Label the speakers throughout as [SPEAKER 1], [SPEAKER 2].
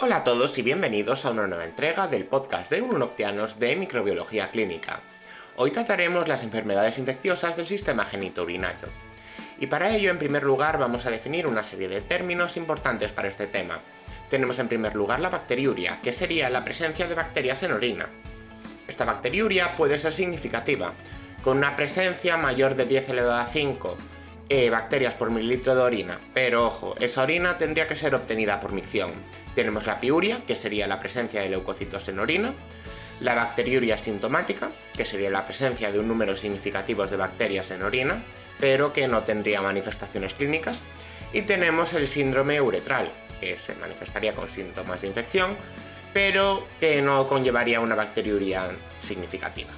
[SPEAKER 1] Hola a todos y bienvenidos a una nueva entrega del podcast de Unoctianos de Microbiología Clínica. Hoy trataremos las enfermedades infecciosas del sistema genitourinario. Y para ello, en primer lugar, vamos a definir una serie de términos importantes para este tema. Tenemos en primer lugar la bacteriuria, que sería la presencia de bacterias en orina. Esta bacteriuria puede ser significativa, con una presencia mayor de 10 elevado a 5 eh, bacterias por mililitro de orina, pero ojo, esa orina tendría que ser obtenida por micción. Tenemos la piuria, que sería la presencia de leucocitos en orina, la bacteriuria sintomática, que sería la presencia de un número significativo de bacterias en orina, pero que no tendría manifestaciones clínicas, y tenemos el síndrome uretral, que se manifestaría con síntomas de infección, pero que no conllevaría una bacteriuria significativa.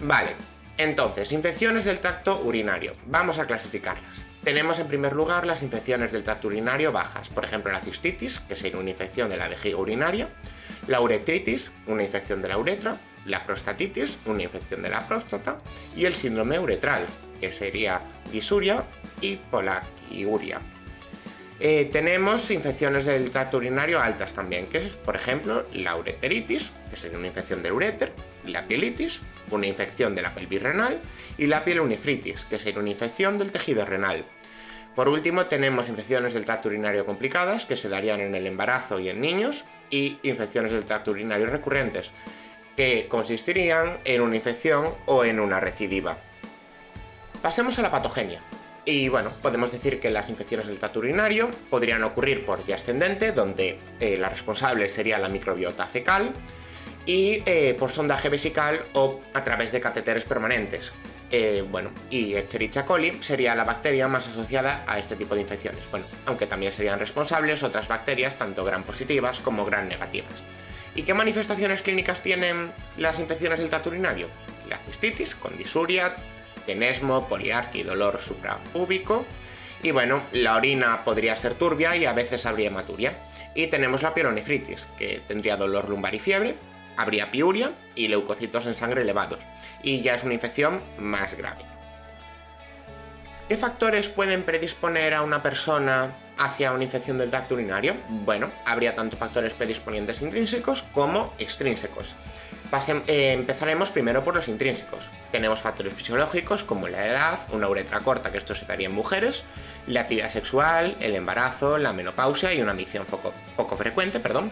[SPEAKER 1] Vale, entonces, infecciones del tracto urinario. Vamos a clasificarlas. Tenemos en primer lugar las infecciones del tracto urinario bajas, por ejemplo la cistitis, que sería una infección de la vejiga urinaria, la uretritis, una infección de la uretra, la prostatitis, una infección de la próstata, y el síndrome uretral, que sería disuria y polaquiuria. Eh, tenemos infecciones del tracto urinario altas también, que es, por ejemplo, la ureteritis, que sería una infección del uréter, la pielitis, una infección de la pelvis renal, y la pielonefritis, que sería una infección del tejido renal. Por último, tenemos infecciones del tracto urinario complicadas, que se darían en el embarazo y en niños, y infecciones del tracto urinario recurrentes, que consistirían en una infección o en una recidiva. Pasemos a la patogenia. Y bueno, podemos decir que las infecciones del tracto urinario podrían ocurrir por vía ascendente, donde eh, la responsable sería la microbiota fecal, y eh, por sondaje vesical o a través de catéteres permanentes. Eh, bueno, y Escherichia coli sería la bacteria más asociada a este tipo de infecciones. Bueno, aunque también serían responsables otras bacterias, tanto gran positivas como gran negativas. ¿Y qué manifestaciones clínicas tienen las infecciones del tracto urinario? La cistitis con disuria, tenesmo, poliarquia y dolor suprapúbico. Y bueno, la orina podría ser turbia y a veces habría hematuria. Y tenemos la pielonefritis, que tendría dolor lumbar y fiebre, habría piuria y leucocitos en sangre elevados. Y ya es una infección más grave. ¿Qué factores pueden predisponer a una persona hacia una infección del tracto urinario? Bueno, habría tanto factores predisponientes intrínsecos como extrínsecos. Eh, empezaremos primero por los intrínsecos. Tenemos factores fisiológicos como la edad, una uretra corta, que esto se daría en mujeres, la actividad sexual, el embarazo, la menopausia y una micción poco, poco frecuente, perdón.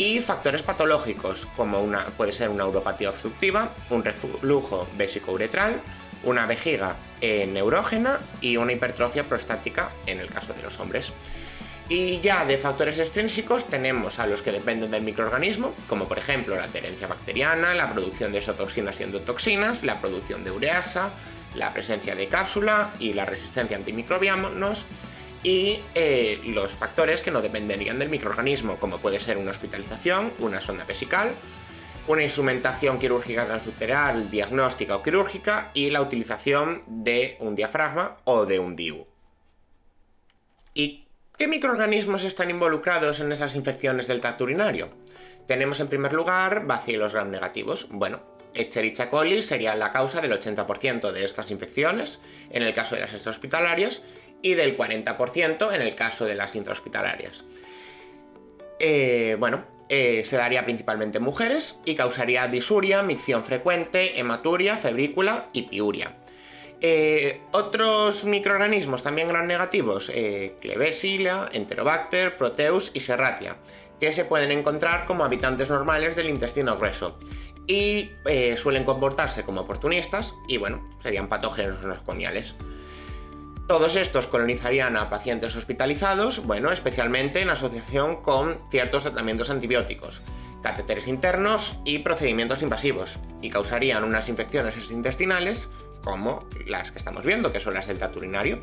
[SPEAKER 1] Y factores patológicos como una, puede ser una uropatía obstructiva, un reflujo vésico-uretral, una vejiga neurógena y una hipertrofia prostática en el caso de los hombres. Y ya de factores extrínsecos tenemos a los que dependen del microorganismo, como por ejemplo la adherencia bacteriana, la producción de esotoxinas y endotoxinas, la producción de ureasa, la presencia de cápsula y la resistencia antimicrobianos, y eh, los factores que no dependerían del microorganismo, como puede ser una hospitalización, una sonda vesical, una instrumentación quirúrgica transuteral, diagnóstica o quirúrgica y la utilización de un diafragma o de un DIU. ¿Y qué microorganismos están involucrados en esas infecciones del tracto urinario? Tenemos en primer lugar bacilos gram negativos. Bueno, Escherichia coli sería la causa del 80% de estas infecciones en el caso de las extrahospitalarias y del 40% en el caso de las intrahospitalarias. Eh, bueno, eh, se daría principalmente en mujeres y causaría disuria, micción frecuente, hematuria, febrícula y piuria. Eh, otros microorganismos también gran negativos, eh, Enterobacter, Proteus y Serratia, que se pueden encontrar como habitantes normales del intestino grueso y suelen comportarse como oportunistas y bueno, serían patógenos nosocomiales. Todos estos colonizarían a pacientes hospitalizados, bueno, especialmente en asociación con ciertos tratamientos antibióticos, catéteres internos y procedimientos invasivos, y causarían unas infecciones intestinales como las que estamos viendo, que son las del trato urinario.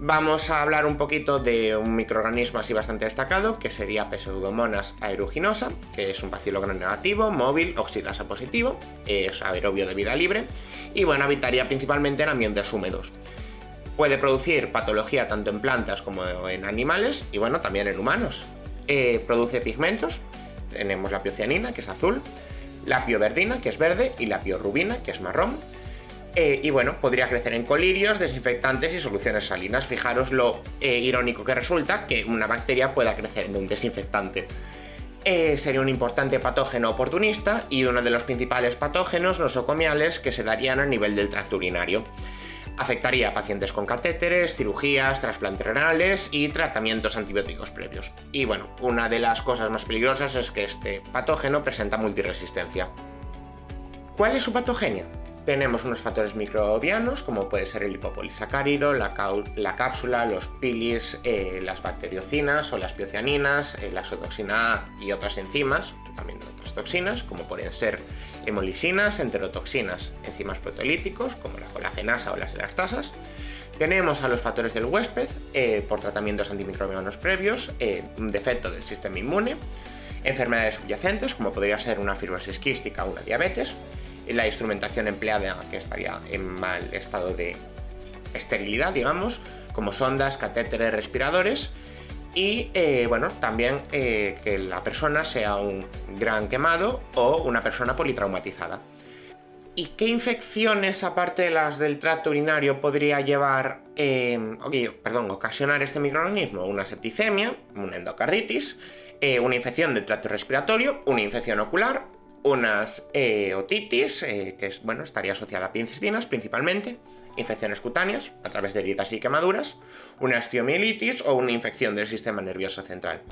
[SPEAKER 1] Vamos a hablar un poquito de un microorganismo así bastante destacado, que sería Pseudomonas aeruginosa, que es un bacilo gran negativo, móvil, oxidasa positivo, es aerobio de vida libre, y bueno, habitaría principalmente en ambientes húmedos. Puede producir patología tanto en plantas como en animales y bueno, también en humanos. Eh, produce pigmentos, tenemos la piocianina, que es azul, la pioverdina, que es verde, y la piorubina, que es marrón. Eh, y bueno, podría crecer en colirios, desinfectantes y soluciones salinas. Fijaros lo eh, irónico que resulta que una bacteria pueda crecer en un desinfectante. Sería un importante patógeno oportunista y uno de los principales patógenos nosocomiales que se darían a nivel del tracto urinario. Afectaría a pacientes con catéteres, cirugías, trasplantes renales y tratamientos antibióticos previos. Y bueno, una de las cosas más peligrosas es que este patógeno presenta multiresistencia. ¿Cuál es su patogenia? Tenemos unos factores microbianos, como puede ser el hipopolisacárido, la, cápsula, los pilis, eh, las bacteriocinas o las piocianinas, eh, la sotoxina A y otras enzimas, también otras toxinas, como pueden ser hemolisinas, enterotoxinas, enzimas proteolíticos, como la colagenasa o las elastasas. Tenemos a los factores del huésped, eh, por tratamientos antimicrobianos previos, un defecto del sistema inmune, enfermedades subyacentes, como podría ser una fibrosis quística o una diabetes, la instrumentación empleada que estaría en mal estado de esterilidad, digamos, como sondas, catéteres, respiradores. Y eh, bueno, también eh, que la persona sea un gran quemado o una persona politraumatizada. ¿Y qué infecciones, aparte de las del tracto urinario, podría llevar, eh, perdón, ocasionar este microorganismo? Una septicemia, una endocarditis, una infección del tracto respiratorio, una infección ocular unas eh, otitis, eh, que es, bueno, estaría asociada a pincicinas principalmente, infecciones cutáneas a través de heridas y quemaduras, una osteomielitis o una infección del sistema nervioso central.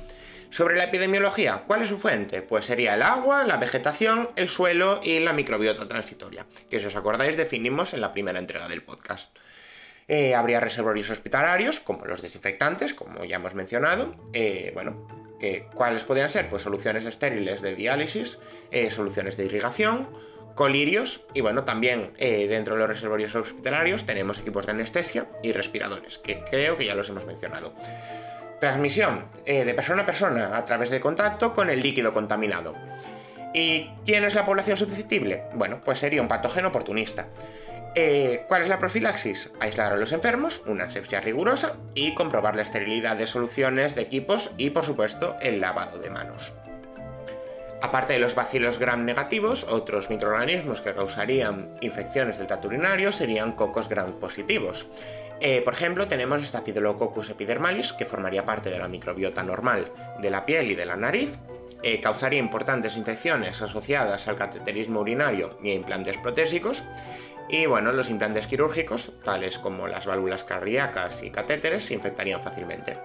[SPEAKER 1] Sobre la epidemiología, ¿cuál es su fuente? Pues sería el agua, la vegetación, el suelo y la microbiota transitoria, que si os acordáis definimos en la primera entrega del podcast. Eh, habría reservorios hospitalarios, como los desinfectantes, como ya hemos mencionado. bueno, ¿Cuáles podrían ser? Pues soluciones estériles de diálisis, eh, soluciones de irrigación, colirios y bueno, también eh, dentro de los reservorios hospitalarios tenemos equipos de anestesia y respiradores, que creo que ya los hemos mencionado. Transmisión eh, de persona a persona a través de contacto con el líquido contaminado. ¿Y quién es la población susceptible? Bueno, pues sería un patógeno oportunista. Eh, ¿Cuál es la profilaxis? Aislar a los enfermos, una asepsia rigurosa y comprobar la esterilidad de soluciones, de equipos y, por supuesto, el lavado de manos. Aparte de los bacilos gram negativos, otros microorganismos que causarían infecciones del tracto urinario serían cocos gram positivos. Eh, por ejemplo, tenemos Staphylococcus epidermalis, que formaría parte de la microbiota normal de la piel y de la nariz, eh, causaría importantes infecciones asociadas al cateterismo urinario y a implantes protésicos, y bueno, los implantes quirúrgicos, tales como las válvulas cardíacas y catéteres, se infectarían fácilmente.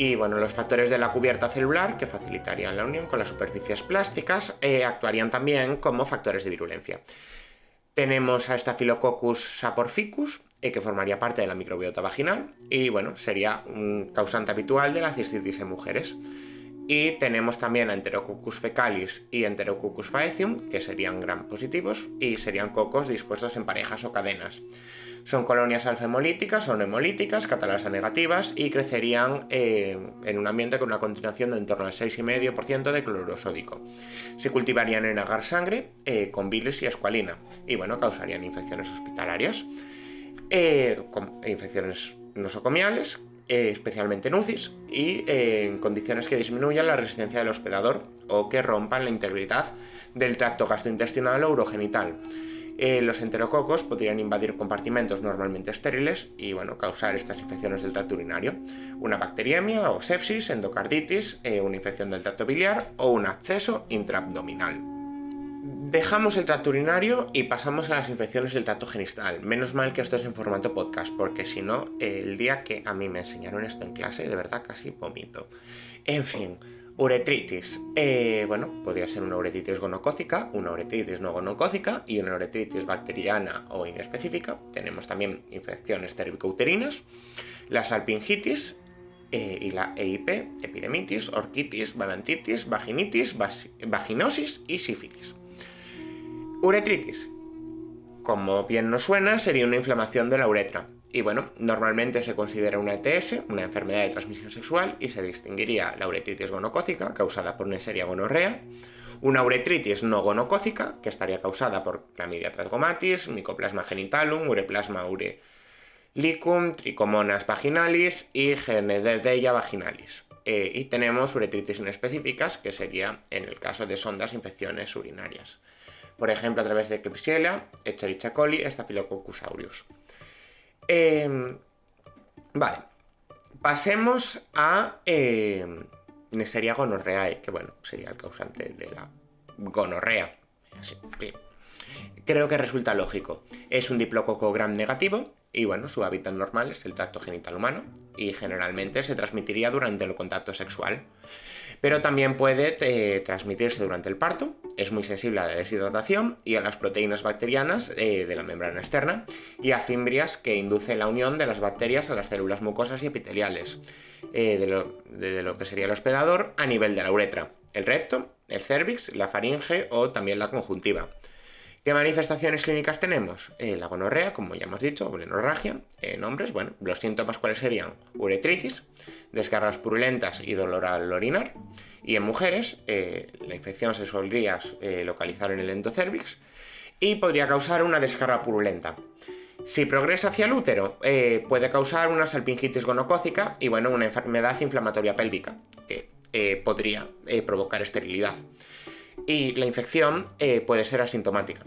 [SPEAKER 1] Y bueno, los factores de la cubierta celular, que facilitarían la unión con las superficies plásticas, eh, actuarían también como factores de virulencia. Tenemos a Staphylococcus saporficus, eh, que formaría parte de la microbiota vaginal, y bueno, sería un causante habitual de la cistitis en mujeres. Y tenemos también a Enterococcus fecalis y Enterococcus faecium, que serían gram positivos y serían cocos dispuestos en parejas o cadenas. Son colonias alfa-hemolíticas o hemolíticas, catalasa negativas y crecerían eh, en un ambiente con una continuación de en torno al 6,5% de cloruro sódico. Se cultivarían en agar sangre eh, con bilis y escualina y bueno, causarían infecciones hospitalarias, eh, infecciones nosocomiales especialmente en UCIs, y en condiciones que disminuyan la resistencia del hospedador o que rompan la integridad del tracto gastrointestinal o urogenital. Eh, los enterococos podrían invadir compartimentos normalmente estériles y bueno, causar estas infecciones del tracto urinario. Una bacteriemia o sepsis, endocarditis, una infección del tracto biliar o un acceso intraabdominal. Dejamos el tracto urinario y pasamos a las infecciones del tracto genital. Menos mal que esto es en formato podcast, porque si no, el día que a mí me enseñaron esto en clase, de verdad casi vomito. En fin, uretritis. Eh, bueno, podría ser una uretritis gonocócica, una uretritis no gonocócica y una uretritis bacteriana o inespecífica. Tenemos también infecciones cervicouterinas, la salpingitis, eh, y la EIP, epidemitis, orquitis, balantitis, vaginitis, vaginosis y sífilis. Uretritis. Como bien nos suena, sería una inflamación de la uretra. Y bueno, normalmente se considera una ETS, una enfermedad de transmisión sexual, y se distinguiría la uretritis gonocócica, causada por Neisseria gonorrea, una uretritis no gonocócica, que estaría causada por Clamidia trachomatis, Mycoplasma genitalum, Ureplasma urelicum, Trichomonas vaginalis y Genedeia vaginalis. Eh, y tenemos uretritis inespecíficas, que sería en el caso de sondas infecciones urinarias. por ejemplo a través de Klebsiella, Escherichia coli, Staphylococcus aureus. Em, vale, pasemos a eh, Neisseria gonorreae, que bueno, sería el causante de la gonorrea. Creo que resulta lógico. Es un diplococo gram negativo y bueno, su hábitat normal es el tracto genital humano y generalmente se transmitiría durante el contacto sexual. Pero también puede eh, transmitirse durante el parto, es muy sensible a la deshidratación y a las proteínas bacterianas eh, de la membrana externa y a fimbrias que inducen la unión de las bacterias a las células mucosas y epiteliales eh, de, lo, de lo que sería el hospedador a nivel de la uretra, el recto, el cervix, la faringe o también la conjuntiva. ¿Qué manifestaciones clínicas tenemos? Eh, la gonorrea, como ya hemos dicho, o en En hombres, bueno, los síntomas cuáles serían uretritis, descargas purulentas y dolor al orinar. Y en mujeres, eh, la infección se solía eh, localizar en el endocervix y podría causar una descarga purulenta. Si progresa hacia el útero, puede causar una salpingitis gonocócica y bueno, una enfermedad inflamatoria pélvica, que podría provocar esterilidad. Y la infección puede ser asintomática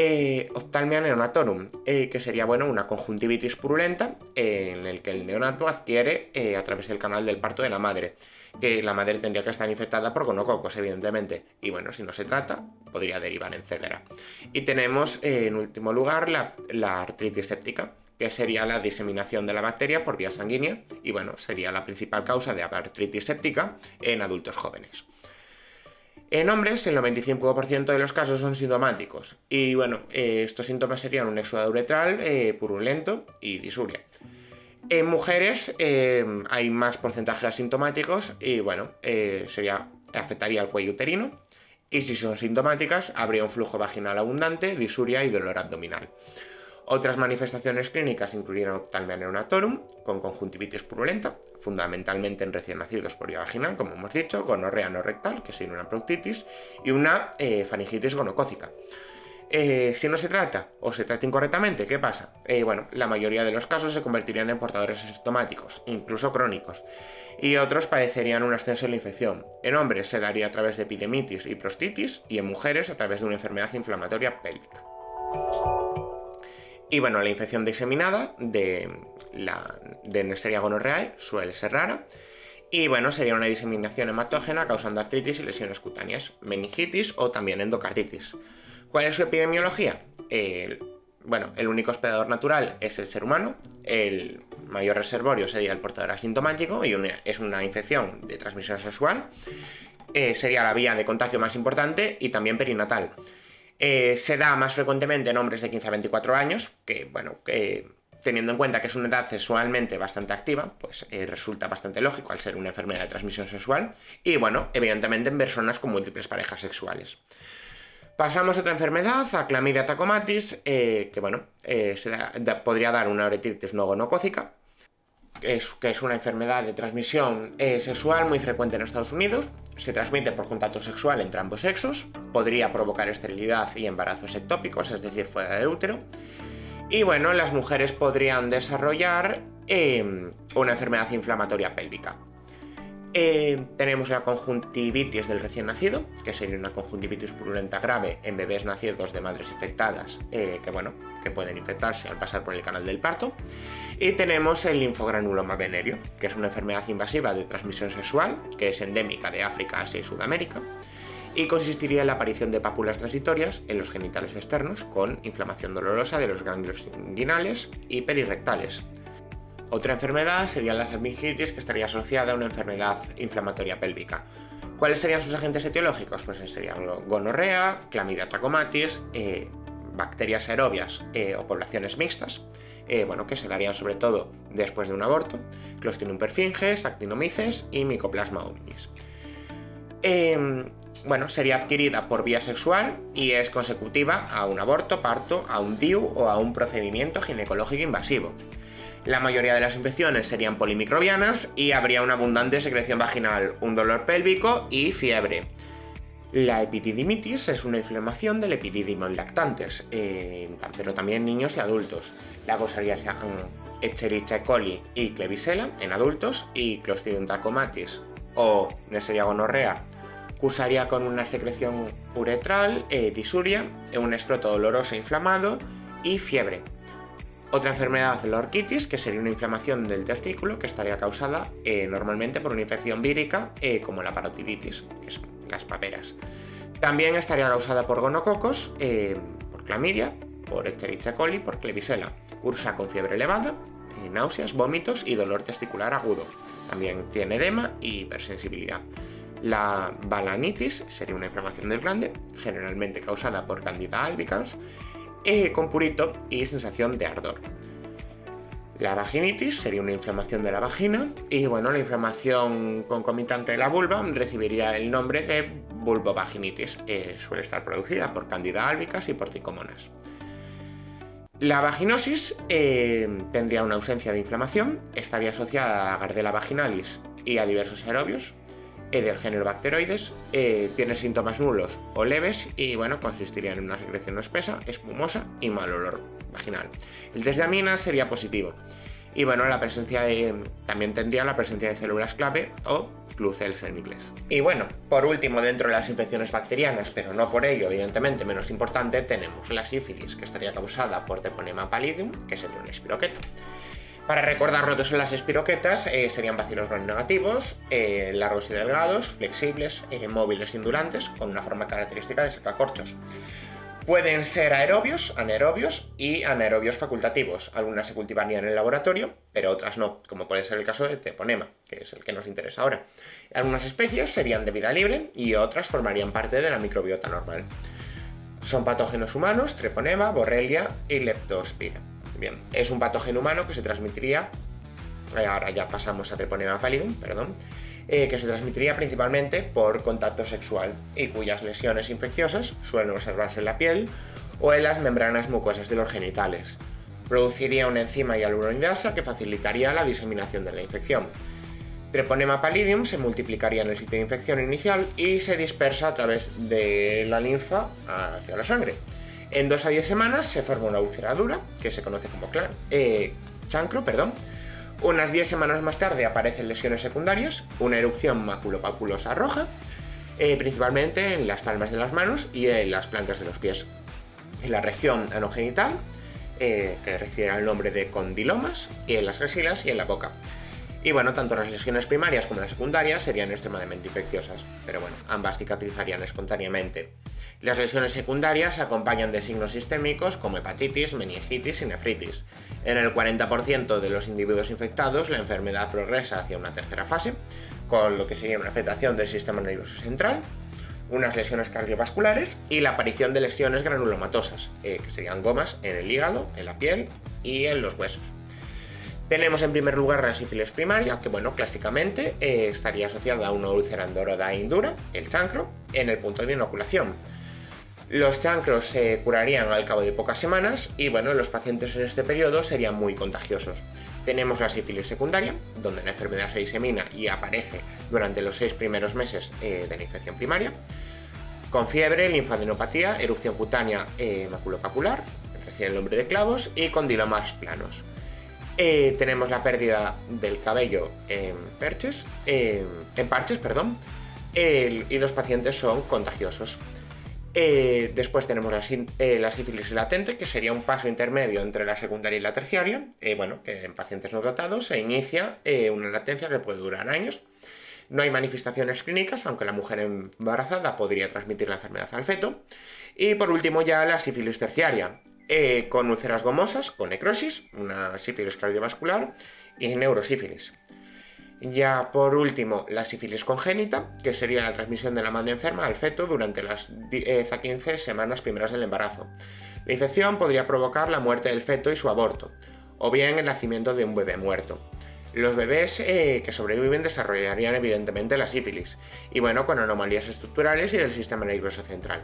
[SPEAKER 1] eh, Ophthalmia neonatorum, eh, que sería bueno, una conjuntivitis purulenta eh, en el que el neonato adquiere eh, a través del canal del parto de la madre, que la madre tendría que estar infectada por gonococos, evidentemente, y bueno, si no se trata, podría derivar en ceguera. Y tenemos en último lugar la, la artritis séptica, que sería la diseminación de la bacteria por vía sanguínea, y bueno, sería la principal causa de artritis séptica en adultos jóvenes. En hombres, el 95% de los casos son sintomáticos. Y bueno, eh, estos síntomas serían un éxodo uretral eh, purulento y disuria. En mujeres eh, hay más porcentajes asintomáticos y bueno, sería, afectaría al cuello uterino. Y si son sintomáticas, habría un flujo vaginal abundante, disuria y dolor abdominal. Otras manifestaciones clínicas incluyeron optalmia neonatorum, con conjuntivitis purulenta, fundamentalmente en recién nacidos por vía vaginal, como hemos dicho, gonorrea no rectal, que sería una proctitis, y una eh, faringitis gonocócica. Eh, si no se trata o se trata incorrectamente, ¿qué pasa? Eh, bueno, la mayoría de los casos se convertirían en portadores asintomáticos, incluso crónicos, y otros padecerían un ascenso en la infección. En hombres se daría a través de epidemitis y prostitis, y en mujeres a través de una enfermedad inflamatoria pélvica. Y bueno, la infección diseminada de, la, de Neisseria gonorreae suele ser rara. Y bueno, sería una diseminación hematógena causando artritis y lesiones cutáneas, meningitis o también endocarditis. ¿Cuál es su epidemiología? bueno, el único hospedador natural es el ser humano, el mayor reservorio sería el portador asintomático y es una infección de transmisión sexual. Eh, sería la vía de contagio más importante y también perinatal. Eh, se da más frecuentemente en hombres de 15 a 24 años, que bueno, teniendo en cuenta que es una edad sexualmente bastante activa, pues eh, resulta bastante lógico al ser una enfermedad de transmisión sexual. Y bueno, evidentemente en personas con múltiples parejas sexuales. Pasamos a otra enfermedad, a clamidia trachomatis, eh, que bueno, podría dar una oretitis no gonocócica, es, que es una enfermedad de transmisión eh, sexual muy frecuente en Estados Unidos. Se transmite por contacto sexual entre ambos sexos. Podría provocar esterilidad y embarazos ectópicos, es decir, fuera del útero. Y bueno, las mujeres podrían desarrollar em, una enfermedad inflamatoria pélvica. Eh, tenemos la conjuntivitis del recién nacido, que sería una conjuntivitis purulenta grave en bebés nacidos de madres infectadas, eh, que bueno, pueden infectarse al pasar por el canal del parto. Y tenemos el linfogranuloma venéreo, que es una enfermedad invasiva de transmisión sexual, que es endémica de África, Asia y Sudamérica, y consistiría en la aparición de pápulas transitorias en los genitales externos con inflamación dolorosa de los ganglios inguinales y perirrectales, otra enfermedad sería la salpingitis, que estaría asociada a una enfermedad inflamatoria pélvica. ¿Cuáles serían sus agentes etiológicos? Pues serían gonorrea, clamidia trachomatis, eh, bacterias aerobias eh, o poblaciones mixtas, eh, bueno, que se darían sobre todo después de un aborto, Clostridium perfringens, actinomyces y Mycoplasma ominis. Em, bueno, sería adquirida por vía sexual y es consecutiva a un aborto, parto, a un DIU o a un procedimiento ginecológico invasivo. La mayoría de las infecciones serían polimicrobianas y habría una abundante secreción vaginal, un dolor pélvico y fiebre. La epididimitis es una inflamación del epidídimo en lactantes, eh, pero también en niños y adultos. La causaría um, Escherichia coli y Klebsiella en adultos y Clostridium o Neisseria gonorrea cursaría con una secreción uretral, eh, disuria, un escroto doloroso e inflamado y fiebre. Otra enfermedad, la orquitis, que sería una inflamación del testículo que estaría causada eh, normalmente por una infección vírica eh, como la parotiditis, las paperas. También estaría causada por gonococos, por clamidia, por Escherichia coli, por Klebsiella. Cursa con fiebre elevada, náuseas, vómitos y dolor testicular agudo. También tiene edema y hipersensibilidad. La balanitis sería una inflamación del glande, generalmente causada por Candida albicans, eh, con purito y sensación de ardor. La vaginitis sería una inflamación de la vagina y bueno, la inflamación concomitante de la vulva recibiría el nombre de vulvovaginitis. Eh, suele estar producida por Candida albicans y por tricomonas. La vaginosis eh, tendría una ausencia de inflamación, estaría asociada a Gardella vaginalis y a diversos aerobios, eh, del género bacteroides, eh, tiene síntomas nulos o leves y bueno, consistiría en una secreción espesa, espumosa y mal olor vaginal. El test de aminas sería positivo. Y bueno, la presencia de, también tendría la presencia de células clave o clucels en inglés. Y bueno, por último, dentro de las infecciones bacterianas, pero no por ello, evidentemente menos importante, tenemos la sífilis, que estaría causada por Teponema pallidum, que sería un espiroqueta. Para recordar lo que son las espiroquetas, eh, serían bacilos gram negativos, eh, largos y delgados, flexibles, eh, móviles indulantes, con una forma característica de sacacorchos. Pueden ser aerobios, anaerobios y anaerobios facultativos. Algunas se cultivarían en el laboratorio, pero otras no, como puede ser el caso de Teponema, que es el que nos interesa ahora. Algunas especies serían de vida libre y otras formarían parte de la microbiota normal. Son patógenos humanos, Treponema, Borrelia y Leptospira. Bien, es un patógeno humano que se transmitiría, eh, ahora ya pasamos a Treponema pallidum, perdón, eh, que se transmitiría principalmente por contacto sexual y cuyas lesiones infecciosas suelen observarse en la piel o en las membranas mucosas de los genitales. Produciría una enzima hialuronidasa que facilitaría la diseminación de la infección. Treponema pallidum se multiplicaría en el sitio de infección inicial y se dispersa a través de la linfa hacia la sangre. En dos a 10 semanas se forma una úlcera dura, que se conoce como eh, chancro, perdón. Unas 10 semanas más tarde aparecen lesiones secundarias, una erupción maculopapulosa roja, eh, principalmente en las palmas de las manos y en las plantas de los pies. En la región anogenital, eh, que refiere al nombre de condilomas, y en las axilas y en la boca. Y bueno, tanto las lesiones primarias como las secundarias serían extremadamente infecciosas, pero bueno, ambas cicatrizarían espontáneamente. Las lesiones secundarias se acompañan de signos sistémicos como hepatitis, meningitis y nefritis. En el 40% de los individuos infectados, la enfermedad progresa hacia una tercera fase, con lo que sería una afectación del sistema nervioso central, unas lesiones cardiovasculares y la aparición de lesiones granulomatosas, eh, que serían gomas en el hígado, en la piel y en los huesos. Tenemos en primer lugar la sífilis primaria, que bueno, clásicamente eh, estaría asociada a una úlcera endoroda indura, el chancro, en el punto de inoculación los chancros se curarían al cabo de pocas semanas y bueno, los pacientes en este periodo serían muy contagiosos. Tenemos la sífilis secundaria, donde la enfermedad se disemina y aparece durante los seis primeros meses eh, de la infección primaria, con fiebre, linfadenopatía, erupción cutánea eh, maculopapular, recibe el nombre de clavos, y con dilomas planos. Eh, tenemos la pérdida del cabello en en parches, perdón, y los pacientes son contagiosos. Eh, después tenemos eh, la, sífilis latente, que sería un paso intermedio entre la secundaria y la terciaria. Bueno, en pacientes no tratados se inicia una latencia que puede durar años. No hay manifestaciones clínicas, aunque la mujer embarazada podría transmitir la enfermedad al feto. Y por último ya la sífilis terciaria, con úlceras gomosas, con necrosis, una sífilis cardiovascular y neurosífilis. Ya por último, la sífilis congénita, que sería la transmisión de la madre enferma al feto durante las 10 a 15 semanas primeras del embarazo. La infección podría provocar la muerte del feto y su aborto, o bien el nacimiento de un bebé muerto. Los bebés eh, que sobreviven desarrollarían evidentemente la sífilis, y bueno, con anomalías estructurales y del sistema nervioso central.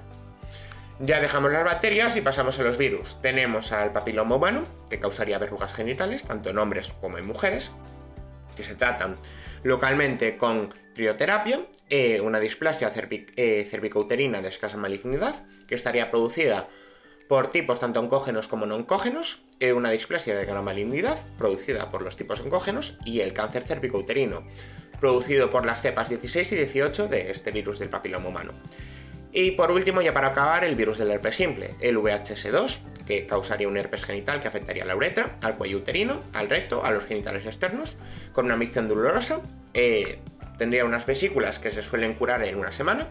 [SPEAKER 1] Ya dejamos las bacterias y pasamos a los virus. Tenemos al papiloma humano, que causaría verrugas genitales, tanto en hombres como en mujeres, que se tratan localmente con crioterapia, eh, una displasia eh, cervicouterina de escasa malignidad, que estaría producida por tipos tanto oncógenos como no oncógenos, eh, una displasia de gran malignidad producida por los tipos oncógenos y el cáncer cervicouterino, producido por las cepas 16 y 18 de este virus del papiloma humano. Y por último, ya para acabar, el virus del herpes simple, el VHS2, que causaría un herpes genital que afectaría a la uretra, al cuello uterino, al recto, a los genitales externos, con una micción dolorosa. Eh, tendría unas vesículas que se suelen curar en una semana.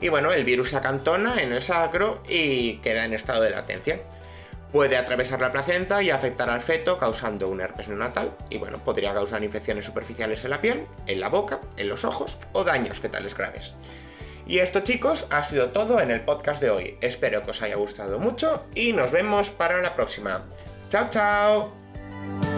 [SPEAKER 1] Y bueno, el virus se acantona en el sacro y queda en estado de latencia. Puede atravesar la placenta y afectar al feto causando un herpes neonatal y bueno, podría causar infecciones superficiales en la piel, en la boca, en los ojos o daños fetales graves. Y esto chicos ha sido todo en el podcast de hoy. Espero que os haya gustado mucho y nos vemos para la próxima. ¡Chao, chao!